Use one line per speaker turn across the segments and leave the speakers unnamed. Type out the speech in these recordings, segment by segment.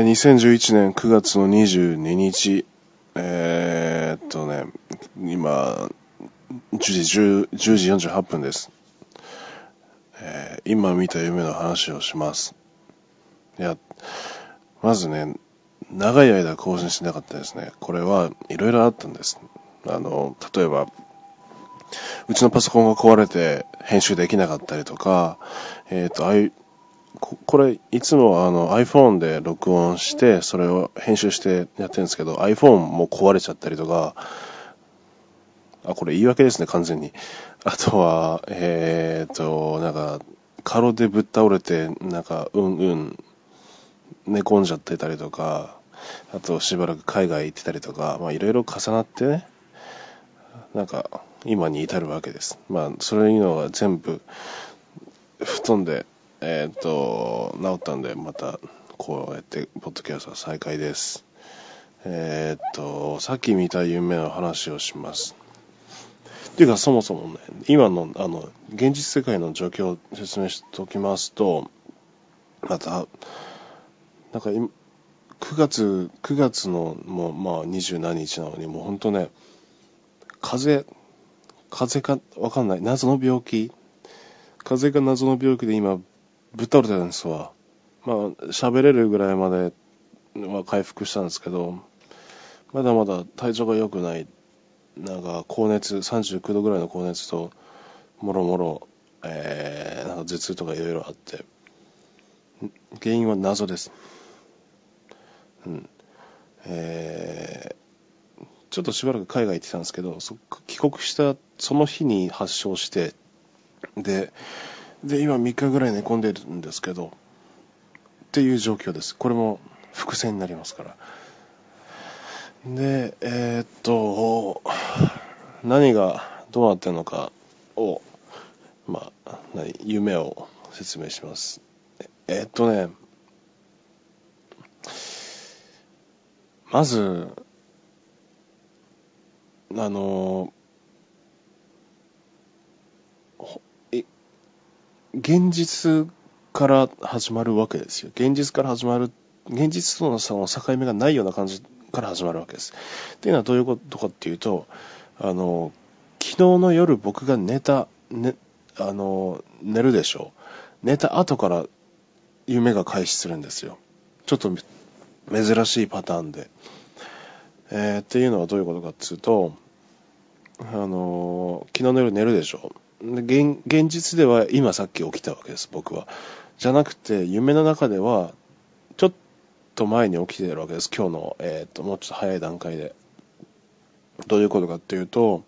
えー、2011年9月の22日、えー、っとね、今、10時 ,10 時48分です。えー、今見た夢の話をします。いや、まずね、長い間更新してなかったですね。これはいろいろあったんです。あの、例えば、うちのパソコンが壊れて編集できなかったりとか、えっ、と、あいこれ、いつもあの iPhone で録音して、それを編集してやってるんですけど、iPhone も壊れちゃったりとか、あ、これ言い訳ですね、完全に。あとは、えっ、と、なんか、過労でぶっ倒れて、なんか、うんうん、寝込んじゃってたりとか、あとしばらく海外行ってたりとか、まあいろいろ重なってね、なんか、今に至るわけです。まあ、それいうのが全部、吹っ飛んで、えっ、と、治ったんで、また、こうやって、ポッドキャスト再開です。えっ、と、さっき見た夢の話をします。っていうか、そもそもね、今の、あの、現実世界の状況を説明しておきますと、また、なんか今、9月、9月のもう、まあ、二十何日なのに、もう本当ね、風邪、風邪かわかんない、謎の病気、風邪が謎の病気で今、ぶっ倒れてるんですわ。まあ、喋れるぐらいまでは回復したんですけど、まだまだ体調が良くない。なんか、高熱、39度ぐらいの高熱と、もろもろ、えー、なんか頭痛とかいろいろあって、原因は謎です。うん。えー、ちょっとしばらく海外行ってたんですけど、そ帰国したその日に発症して、で、で、今3日ぐらい寝込んでるんですけど、っていう状況です。これも伏線になりますから。で、えー、っと、何がどうなってるのかを、まあ、何、夢を説明します。えー、っとね、まず、あの、現実から始まるわけですよ。現実から始まる、現実とのその境目がないような感じから始まるわけです。っていうのはどういうことかっていうと、あの、昨日の夜僕が寝た、ね、あの、寝るでしょう。寝た後から夢が開始するんですよ。ちょっと珍しいパターンで。えー、っていうのはどういうことかっていうと、あの、昨日の夜寝るでしょう。現現実では今さっき起きたわけです、僕は。じゃなくて、夢の中では、ちょっと前に起きてるわけです、今日の、えっ、と、もうちょっと早い段階で。どういうことかっていうと、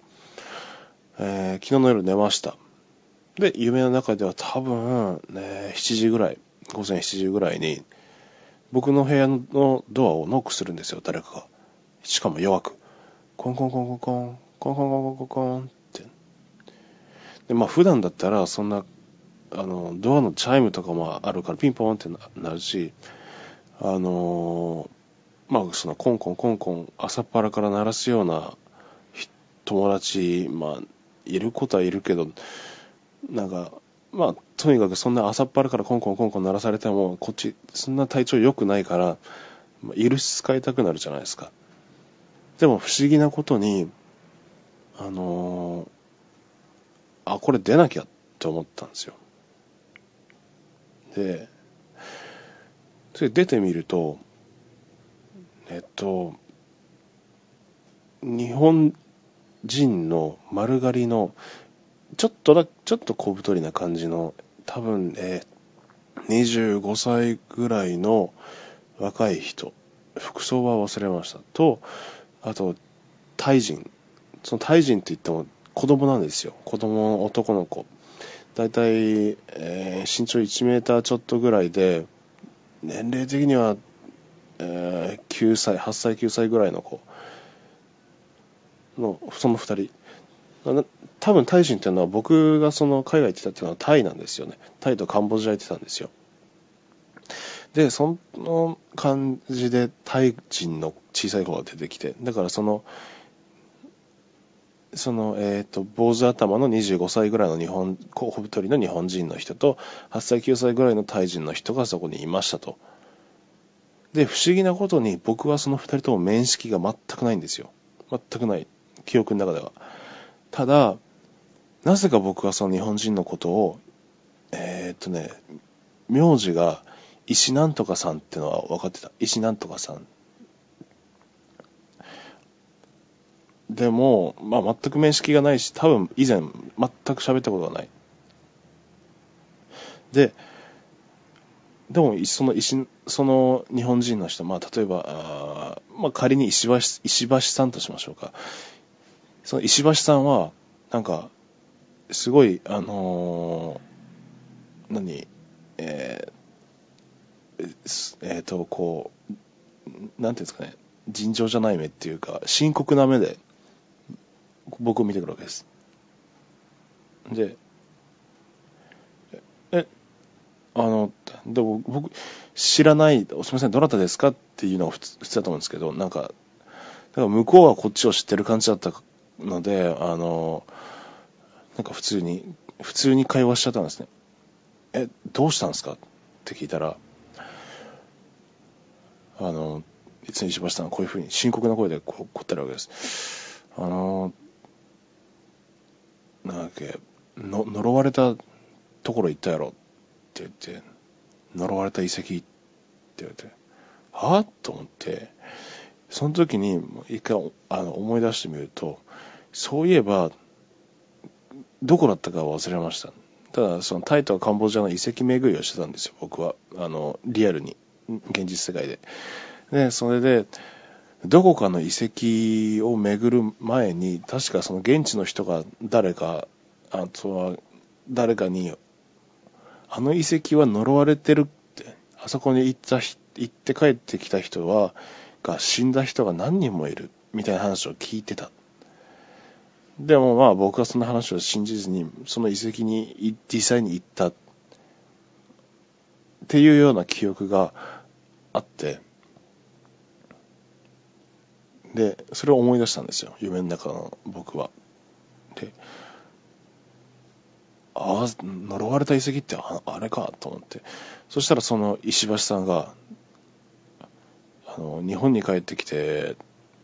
えー、昨日の夜寝ました。で、夢の中では多分、ね、7時ぐらい、午前7時ぐらいに、僕の部屋のドアをノックするんですよ、誰かが。しかも弱く。コンコンコンコンコン、コンコンコンコンコンで、まあ普段だったらそんな、あの、ドアのチャイムとかもあるからピンポンってなるし、あのまあそのコンコンコンコン朝っぱらから鳴らすような友達、まあいることはいるけど、なんか、まあとにかくそんな朝っぱらからコンコンコンコン鳴らされても、こっち、そんな体調良くないから、まあ、許し使いたくなるじゃないですか。でも不思議なことに、あのーあ、これ出なきゃって思ったんですよ。で、それ出てみると、えっと、日本人の丸刈りの、ちょっとだ、ちょっと小太りな感じの、多分、えー、25歳ぐらいの若い人、服装は忘れました。と、あと、タイ人。そのタイ人って言っても子供なんですよ。子供の男の子。だいたい、えー、身長1メーターちょっとぐらいで、年齢的には、えー、9歳、8歳、9歳ぐらいの子の、その2人。多分タイ人っていうのは僕がその海外行ってたっていうのはタイなんですよね。タイとカンボジア行ってたんですよ。で、その感じでタイ人の小さい子が出てきて、だからそのその、えっ、ー、と、坊主頭の25歳ぐらいの日本、小太りの日本人の人と、8歳、9歳ぐらいのタイ人の人がそこにいましたと。で、不思議なことに僕はその二人とも面識が全くないんですよ。全くない。記憶の中では。ただ、なぜか僕はその日本人のことを、えー、っとね、名字が石なんとかさんってのは分かってた。石なんとかさん。でも、まあ、全く面識がないし、多分以前全く喋ったことがない。で、でも、その石、その日本人の人、まあ、例えば、あまあ、仮に石橋、石橋さんとしましょうか。その石橋さんは、なんか、すごい、あのー、何、えー、えー、と、こう、なんていうんですかね、尋常じゃない目っていうか、深刻な目で、僕を見てくるわけです。で、え、あの、でも僕、知らない、すみません、どなたですかっていうのが普通普通だと思うんですけど、なんか、だから向こうはこっちを知ってる感じだったので、あの、なんか普通に、普通に会話しちゃったんですね。え、どうしたんですかって聞いたら、あの、いつも石橋さんはこういうふうに深刻な声でこう答えるわけです。あの、なんだっけ、の呪われたところ行ったやろって言って、呪われた遺跡って言われて、はぁ？と思って、その時に一回あの思い出してみると、そういえば、どこだったか忘れました。ただ、そのタイとカンボジアの遺跡巡りをしてたんですよ、僕は。あの、リアルに。現実世界で。で、それで、どこかの遺跡を巡る前に、確かその現地の人が誰か、あとは誰かに、あの遺跡は呪われてるって、あそこに行った行って帰ってきた人は、が死んだ人が何人もいる、みたいな話を聞いてた。でもまあ僕はその話を信じずに、その遺跡に実際に行ったっていうような記憶があって、で、それを思い出したんですよ、夢の中の僕は。で、ああ、呪われた遺跡ってああれかと思って。そしたらその石橋さんが、あの、日本に帰ってきて、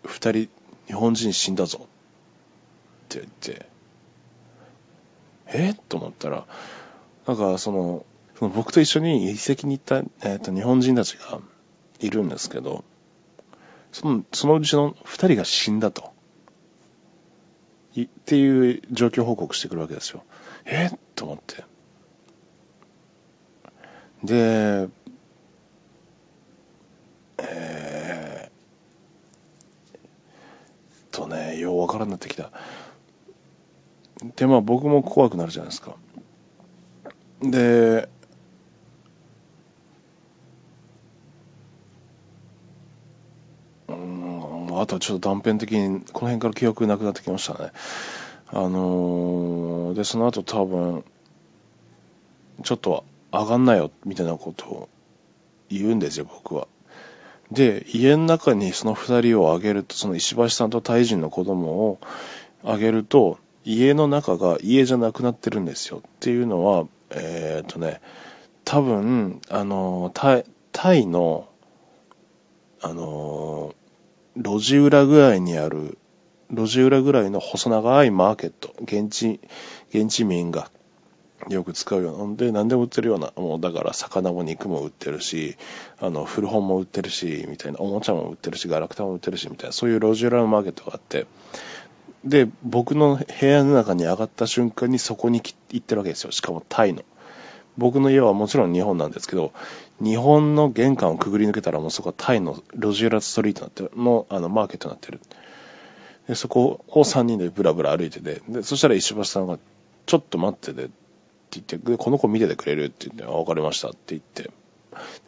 二人、日本人死んだぞって言って、え？っと思ったら、なんかその、その僕と一緒に遺跡に行った、えーと日本人たちがいるんですけど、その、そのうちの二人が死んだと。い、っていう状況報告してくるわけですよ。え？と思って。で、えー、とね、ようわからんなってきた。で、まあ僕も怖くなるじゃないですか。で、あとはちょっと断片的に、この辺から記憶なくなってきましたね。あのー、で、その後多分、ちょっと上がんなよ、みたいなことを言うんですよ、僕は。で、家の中にその二人をあげると、その石橋さんとタイ人の子供をあげると、家の中が家じゃなくなってるんですよ。っていうのは、えー、っとね、多分、あの、タイ、タイの、あの、路地裏ぐらいにある、路地裏ぐらいの細長いマーケット、現地、現地民がよく使うような、で、何でも売ってるような、もうだから魚も肉も売ってるし、あの、古本も売ってるし、みたいな、おもちゃも売ってるし、ガラクタも売ってるし、みたいな、そういう路地裏のマーケットがあって、で、僕の部屋の中に上がった瞬間にそこに行ってるわけですよ。しかもタイの。僕の家はもちろん日本なんですけど、日本の玄関をくぐり抜けたらもうそこはタイの路地裏ストリートなって、の、あの、マーケットになってる。で、そこを3人でブラブラ歩いてて、で、そしたら石橋さんが、ちょっと待ってて、って言って、で、この子見ててくれる？って言って、あ、わかりましたって言って、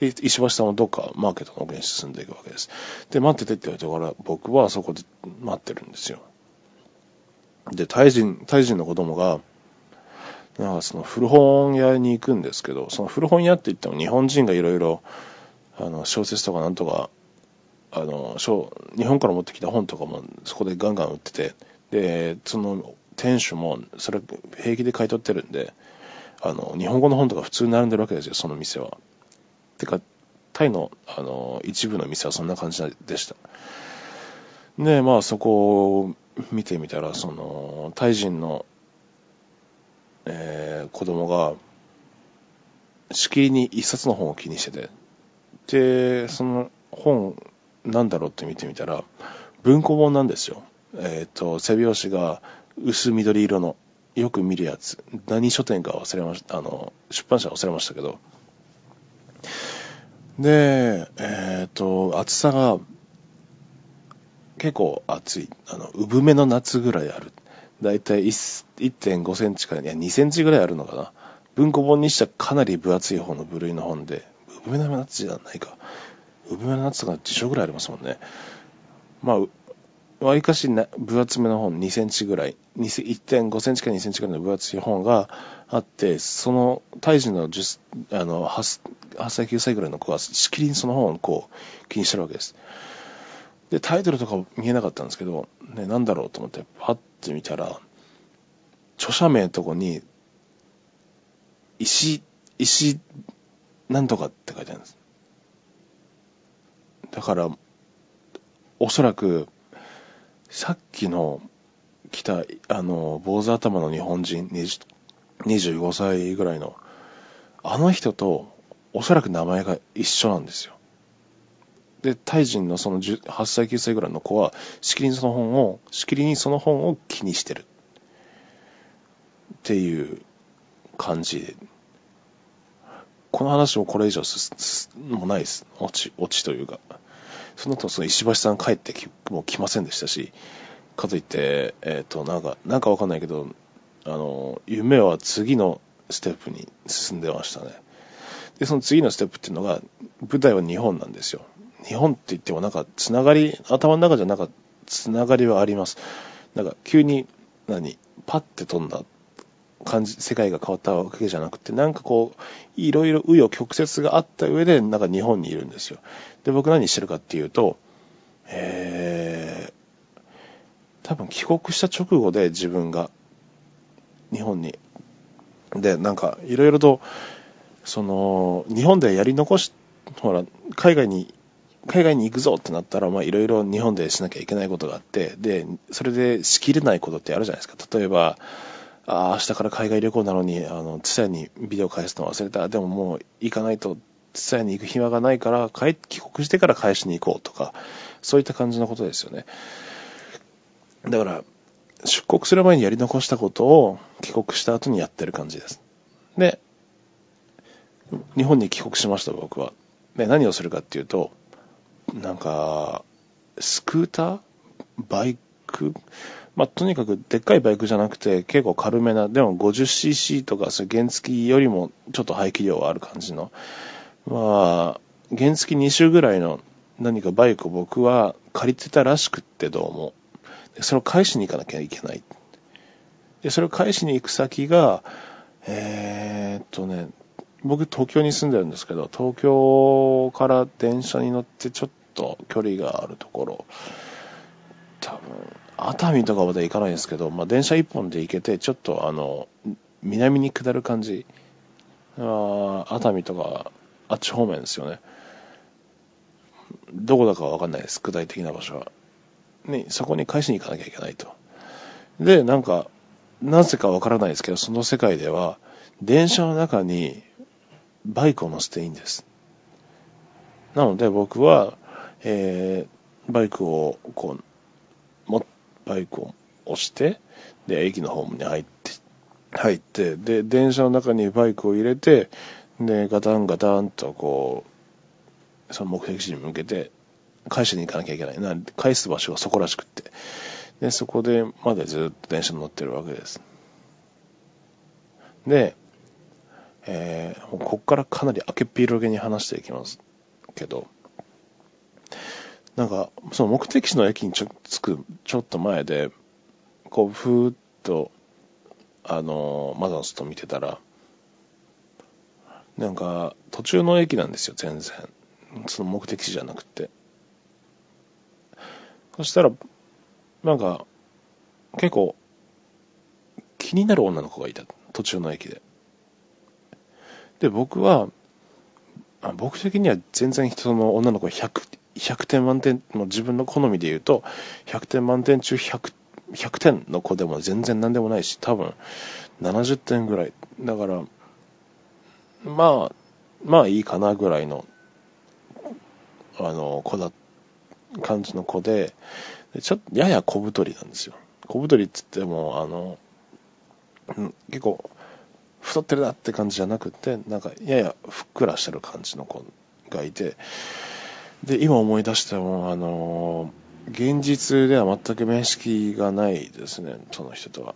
で、石橋さんはどっかマーケットの奥に進んでいくわけです。で、待っててって言われてから、僕はそこで待ってるんですよ。で、タイ人、タイ人の子供が、なんかその古本屋に行くんですけど、その古本屋って言っても日本人がいろいろ、あの、小説とかなんとか、あの、日本から持ってきた本とかもそこでガンガン売ってて、で、その店主もそれ平気で買い取ってるんで、あの、日本語の本とか普通に並んでるわけですよ、その店は。てか、タイの、あの、一部の店はそんな感じでした。で、まあそこを見てみたら、その、タイ人の、えー、子供が、しきりに一冊の本を気にしてて、で、その本、なんだろうって見てみたら、文庫本なんですよ。えっ、ー、と、背表紙が薄緑色の、よく見るやつ。何書店か忘れました。あの、出版社忘れましたけど。で、えっ、ー、と、厚さが結構厚い。あの、産めの夏ぐらいある。だいたい1.5センチから、いや、2センチぐらいあるのかな。文庫本にしちゃかなり分厚い方の部類の本で、産めの夏じゃないか。産めの夏とか辞書ぐらいありますもんね。まあ、わりかし分厚めの本2センチぐらい、1.5センチから2センチぐらいの分厚い本があって、その、胎児のあの 8, 8歳、9歳ぐらいの子はしきりにその本をこう気にしてるわけです。で、タイトルとか見えなかったんですけど、ね、なんだろうと思ってパッって見たら、著者名のとこに、石、石、なんとかって書いてあるんです。だから、おそらく、さっきの来た、あの、坊主頭の日本人、25歳ぐらいの、あの人と、おそらく名前が一緒なんですよ。で、タイ人のその8歳、9歳ぐらいの子は、しきりにその本を、しきりにその本を気にしてる。っていう感じで。この話もこれ以上す、すもないです。落ち、落ちというか。その後、その石橋さん帰ってき、もう来ませんでしたし、かといって、えっ、ー、と、なんか、なんかわかんないけど、あの、夢は次のステップに進んでましたね。で、その次のステップっていうのが、舞台は日本なんですよ。日本って言ってもなんか、つながり、頭の中じゃなんか、つながりはあります。なんか、急に、何、パッて飛んだ感じ、世界が変わったわけじゃなくて、なんかこう、いろいろ紆余曲折があった上で、なんか日本にいるんですよ。で、僕何してるかっていうと、えー、多分帰国した直後で自分が日本に。で、なんかいろいろと、その、日本でやり残し、ほら、海外に、海外に行くぞってなったら、まあいろいろ日本でしなきゃいけないことがあって、で、それでしきれないことってあるじゃないですか。例えば、ああ明日から海外旅行なのに、あの、ツヤにビデオ返すの忘れた。でももう行かないと、ツヤに行く暇がないから、帰帰国してから返しに行こうとか、そういった感じのことですよね。だから、出国する前にやり残したことを帰国した後にやってる感じです。で、日本に帰国しました、僕は。で、何をするかっていうと、なんか、スクーター？バイク？まあ、とにかくでっかいバイクじゃなくて結構軽めな、でも 50cc とかそう原付よりもちょっと排気量はある感じの、まあ、原付2周ぐらいの何かバイクを僕は借りてたらしくってどうも。でそれを返しに行かなきゃいけない。で、それを返しに行く先が、えー、っとね、僕東京に住んでるんですけど、東京から電車に乗ってちょっと距離があるところ、多分、熱海とかまで行かないんですけど、まあ、電車一本で行けて、ちょっとあの、南に下る感じ。あ熱海とか、あっち方面ですよね。どこだかわかんないです、具体的な場所は。ね、そこに返しに行かなきゃいけないと。で、なんか、なぜかわからないですけど、その世界では、電車の中にバイクを乗せていいんです。なので僕は、えー、バイクをこうもバイクを押して、で、駅のホームに入って、入って、で、電車の中にバイクを入れて、で、ガタンガタンとこう、その目的地に向けて、返しに行かなきゃいけない。な返す場所がそこらしくって。で、そこでまでずっと電車に乗ってるわけです。で、えー、ここからかなり明けっぴろげに話していきますけど、なんか、その目的地の駅にちょ着くちょっと前で、こう、ふーっと、あの、窓の外見てたら、なんか、途中の駅なんですよ、全然。その目的地じゃなくて。そしたら、なんか、結構、気になる女の子がいた。途中の駅で。で、僕は、あ僕的には全然その女の子 100, 100点満点の自分の好みで言うと100点満点中 100, 100点の子でも全然何でもないし多分70点ぐらい。だからまあまあいいかなぐらいのあの子だ感じの子でちょっとやや小太りなんですよ。小太りっつってもあの、結構太ってるなって感じじゃなくてなんかややふっくらしてる感じの子がいてで今思い出してもあの現実では全く面識がないですねその人とは。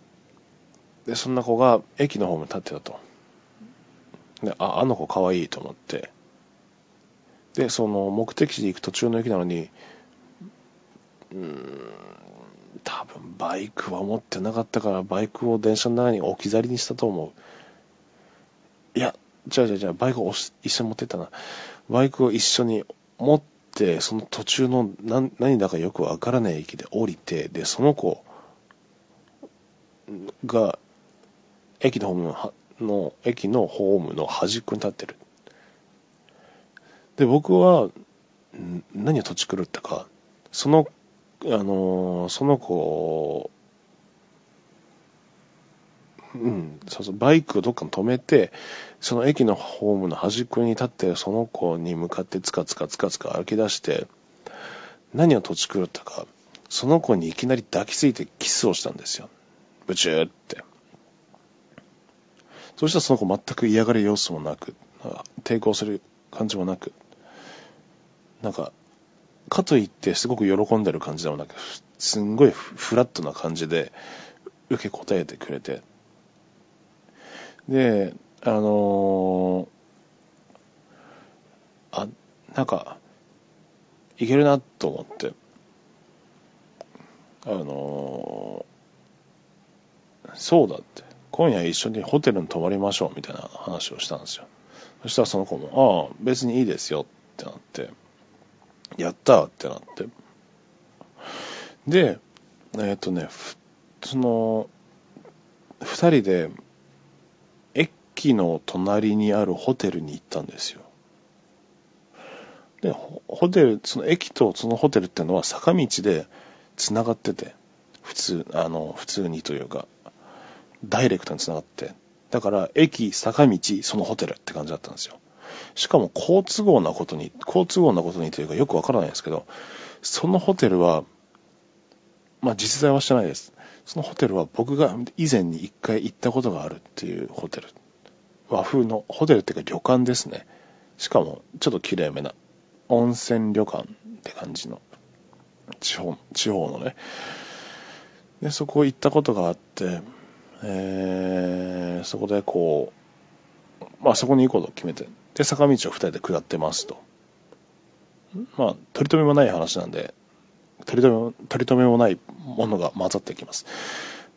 でそんな子が駅のホームに立ってたと。でああの子かわいいと思って。でその目的地に行く途中の駅なのにうん多分バイクは持ってなかったからバイクを電車の中に置き去りにしたと思う。いや、じゃあじゃあじゃあバイクを一緒に持ってったな。バイクを一緒に持って、その途中の何何だかよくわからない駅で降りて、で、その子が、駅のホームの、駅のホームの端っこに立ってる。で、僕は、何を土地狂ったか、その、あのその子うん、そうそう、バイクをどっかに止めて、その駅のホームの端っこに立って、その子に向かってつかつかつかつか歩き出して、何を土地狂ったか、その子にいきなり抱きついてキスをしたんですよ。ブチューって。そしたらその子全く嫌がる様子もなく、なんか抵抗する感じもなく、なんか、かといってすごく喜んでる感じでもなく、すんごいフラットな感じで受け答えてくれて、で、あのー、あ、なんか、いけるなと思って、あのー、そうだって、今夜一緒にホテルに泊まりましょうみたいな話をしたんですよ。そしたらその子も、ああ、別にいいですよってなって、やったってなって。で、えっ、ー、とね、その、二人で駅の隣にあるホテルに行ったんですよ。で、ホテル、その駅とそのホテルっていうのは坂道で繋がってて、普通、あの、普通にというか、ダイレクトに繋がって、だから駅、坂道、そのホテルって感じだったんですよ。しかも好都合なことに、好都合なことにというかよくわからないですけど、そのホテルは、まあ実在はしてないです。そのホテルは僕が以前に一回行ったことがあるっていうホテル和風のホテルっていうか旅館ですね。しかもちょっと綺麗めな温泉旅館って感じの地方地方のね。で、そこ行ったことがあって、えー、そこでこう、まあそこに行こうと決めて、で、坂道を二人で下ってますと。まあ、取り留めもない話なんで、取り留め取り留めもないものが混ざってきます。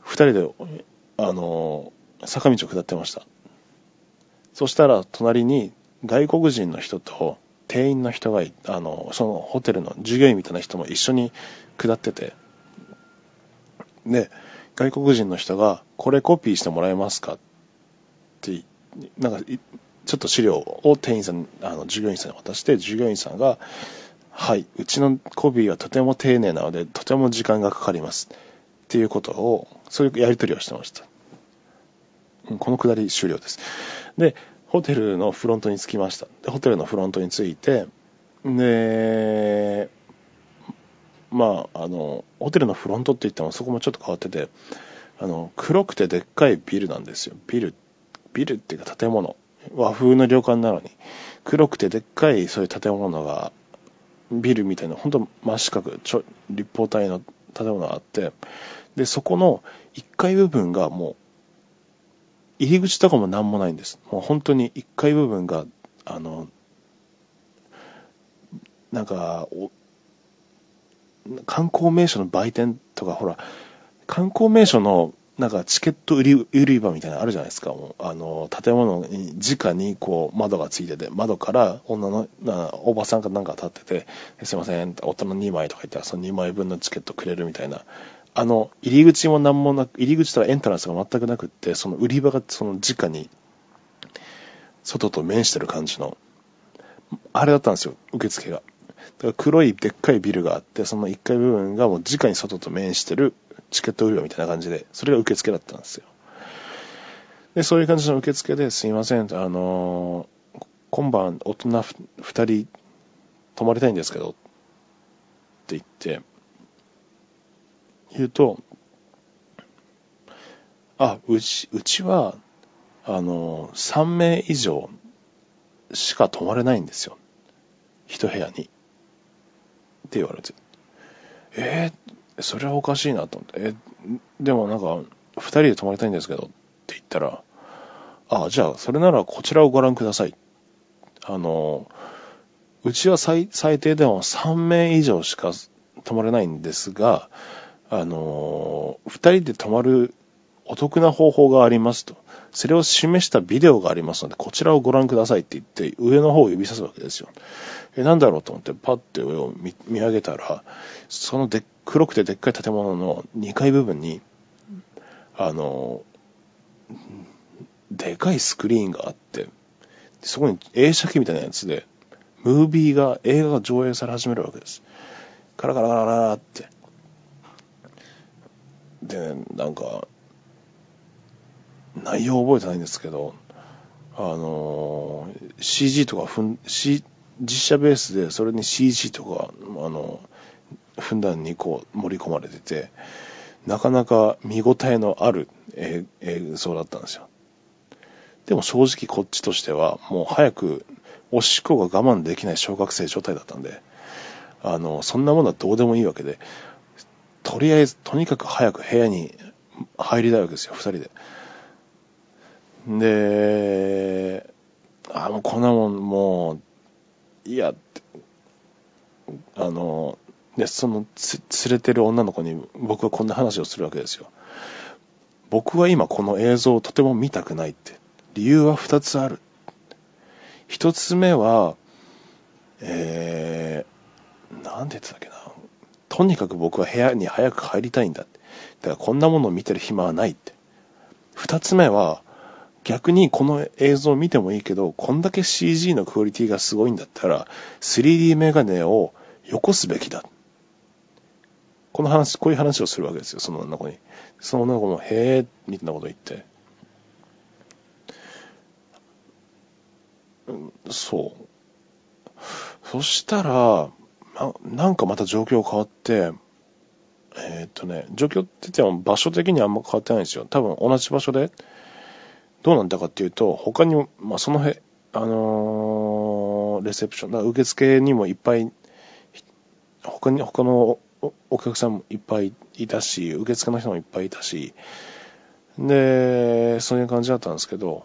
二人で、あの、坂道を下ってました。そしたら隣に外国人の人と店員の人があのそのホテルの従業員みたいな人も一緒に下っててで外国人の人が「これコピーしてもらえますか?」ってなんかちょっと資料を店員さんあの従業員さんに渡して従業員さんが「はいうちのコピーはとても丁寧なのでとても時間がかかります」っていうことをそういうやり取りをしてましたこのくだり終了です。で、ホテルのフロントに着きました。で、ホテルのフロントに着いて、で、まあ、あの、ホテルのフロントって言ってもそこもちょっと変わってて、あの、黒くてでっかいビルなんですよ。ビル、ビルっていうか建物。和風の旅館なのに、黒くてでっかいそういう建物が、ビルみたいな、本当真四角、ちょ立方体の建物があって、で、そこの1階部分がもう入り口とかも何もないんです。もう本当に1階部分が、あの、なんか、観光名所の売店とか、ほら、観光名所のなんかチケット売り売り場みたいなのあるじゃないですか。もうあの建物に直にこう窓がついてて、窓から女のなおばさんかなんか立ってて、すいません、大人2枚とか言ったらその2枚分のチケットくれるみたいな、あの、入り口も何もなく、入り口とかエントランスが全くなくって、その売り場がその直に、外と面してる感じの、あれだったんですよ、受付が。だから黒いでっかいビルがあって、その1階部分がもう直に外と面してるチケット売り場みたいな感じで、それが受付だったんですよ。で、そういう感じの受付ですいません、あのー、今晩大人2人泊まりたいんですけど、って言って、言うと、あ、うち、うちは、あの、3名以上しか泊まれないんですよ。一部屋に。って言われて。えー、それはおかしいなと思って。え、でもなんか、二人で泊まりたいんですけど、って言ったら、あ、じゃあ、それならこちらをご覧ください。あの、うちは最最低でも3名以上しか泊まれないんですが、あの、二人で泊まるお得な方法がありますと。それを示したビデオがありますので、こちらをご覧くださいって言って、上の方を指さすわけですよ。え、なんだろうと思って、パッて上を見上げたら、そので黒くてでっかい建物の2階部分に、あの、でかいスクリーンがあって、そこに映写機みたいなやつで、ムービーが、映画が上映され始めるわけです。カラカラカラカラって。で、なんか、内容覚えてないんですけど、あの、CG とかふん、C、実写ベースでそれに CG とか、あの、ふんだんにこう盛り込まれてて、なかなか見応えのある映像だったんですよ。でも正直こっちとしては、もう早く、おしっこが我慢できない小学生状態だったんで、あの、そんなものはどうでもいいわけで、とりあえず、とにかく早く部屋に入りたいわけですよ、二人で。で、あ、もうこんなもん、もう、いや、あの、で、そのつ、連れてる女の子に僕はこんな話をするわけですよ。僕は今この映像をとても見たくないって。理由は二つある。一つ目は、えー、なんて言ってたっけな。とにかく僕は部屋に早く入りたいんだって。だからこんなものを見てる暇はないって。二つ目は、逆にこの映像を見てもいいけど、こんだけ CG のクオリティがすごいんだったら、3D メガネをよこすべきだ。この話、こういう話をするわけですよ、その女の子に。その女の子も、へえ、みたいなこと言って。うん、そう。そしたら、なんかまた状況変わって、えー、っとね、状況って言っても場所的にはあんま変わってないんですよ。多分同じ場所で、どうなんだかっていうと、他にも、まあ、その辺、あのー、レセプション、受付にもいっぱい、他に、他のお客さんもいっぱいいたし、受付の人もいっぱいいたし、で、そういう感じだったんですけど、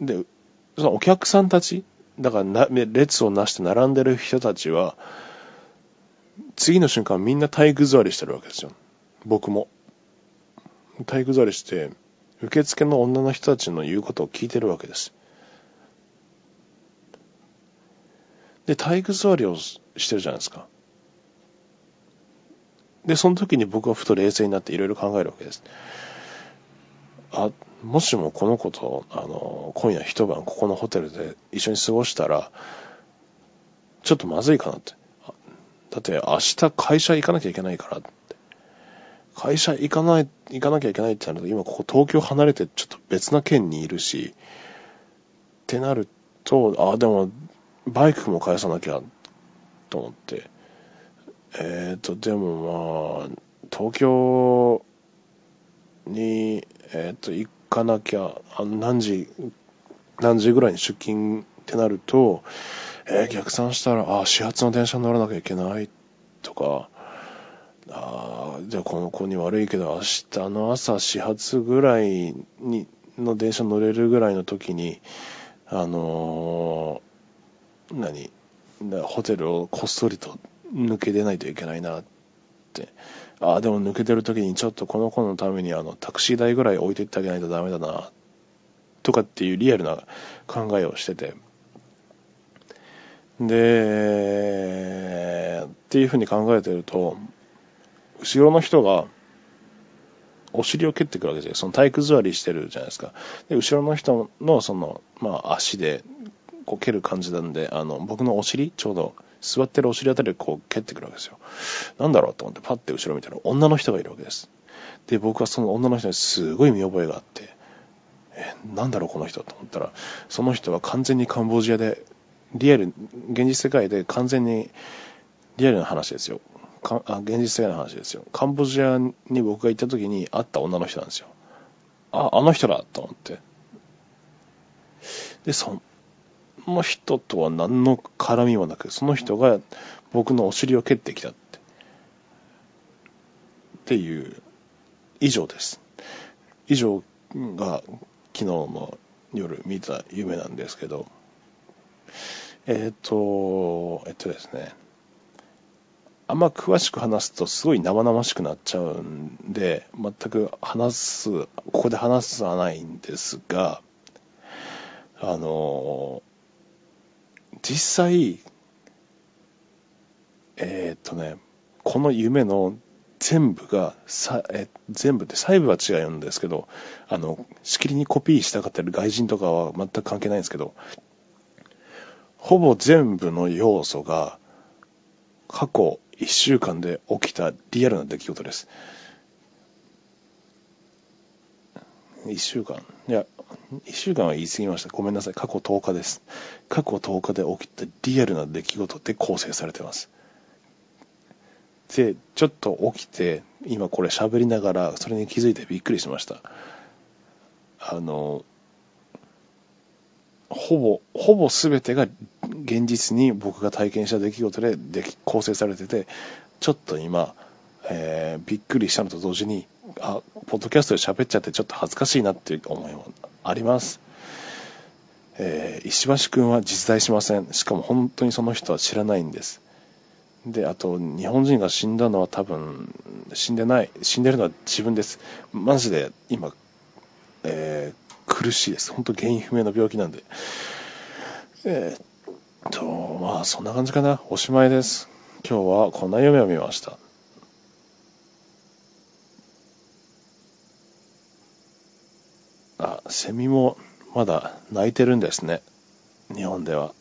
で、そのお客さんたち、だからな、列をなして並んでる人たちは、次の瞬間みんな体育座りしてるわけですよ。僕も。体育座りして、受付の女の人たちの言うことを聞いてるわけです。で、体育座りをしてるじゃないですか。で、その時に僕はふと冷静になっていろいろ考えるわけです。あ、もしもこの子と、あの、今夜一晩ここのホテルで一緒に過ごしたら、ちょっとまずいかなって。だって明日会社行かなきゃいけないから会社行かない、行かなきゃいけないってなると、今ここ東京離れてちょっと別な県にいるし、ってなると、ああ、でも、バイクも返さなきゃ、と思って。えっ、ー、と、でもまあ、東京に、えっ、ー、と、行かなきゃ、あの、何時、何時ぐらいに出勤ってなると、えー、逆算したら、あ、始発の電車に乗らなきゃいけないとか、あじゃあこの子に悪いけど明日の朝始発ぐらいにの電車乗れるぐらいの時にあのー、何ホテルをこっそりと抜け出ないといけないなってああでも抜けてる時にちょっとこの子のためにあのタクシー代ぐらい置いていってあげないとダメだなとかっていうリアルな考えをしててでっていうふうに考えてると後ろの人が、お尻を蹴ってくるわけですよ。その体育座りしてるじゃないですか。で、後ろの人の、その、まあ、足で、こう蹴る感じなんで、あの、僕のお尻、ちょうど座ってるお尻あたりをこう蹴ってくるわけですよ。なんだろうと思ってパッて後ろ見たら女の人がいるわけです。で、僕はその女の人にすごい見覚えがあって、え、なんだろうこの人と思ったら、その人は完全にカンボジアで、リアル、現実世界で完全にリアルな話ですよ。かあ現実世界の話ですよ。カンボジアに僕が行った時に会った女の人なんですよ。あ、あの人だと思って。で、そその人とは何の絡みもなく、その人が僕のお尻を蹴ってきたって。っていう、以上です。以上が昨日の夜見た夢なんですけど、えっ、ー、と、えっとですね、あんま詳しく話すとすごい生々しくなっちゃうんで、全く話す、ここで話さないんですが、あの、実際、えー、っとね、この夢の全部が、さえ全部で細部は違うんですけど、あの、しきりにコピーしたかったり外人とかは全く関係ないんですけど、ほぼ全部の要素が過去1週間で起きたリアルな出来事です。1週間いや、1週間は言い過ぎました。ごめんなさい。過去10日です。過去10日で起きたリアルな出来事で構成されてます。で、ちょっと起きて、今これ喋りながら、それに気づいてびっくりしました。あの、ほぼ、ほぼ全てが現実に僕が体験した出来事でで構成されてて、ちょっと今、えー、びっくりしたのと同時に、あ、ポッドキャストで喋っちゃってちょっと恥ずかしいなっていう思いもあります。えー、石橋君は実在しません。しかも本当にその人は知らないんです。で、あと、日本人が死んだのは多分、死んでない。死んでるのは自分です。マジで今、えー、苦しいです。本当原因不明の病気なんで。えー、っと、まあそんな感じかな。おしまいです。今日はこんな夢を見ました。セミもまだ鳴いてるんですね。日本では。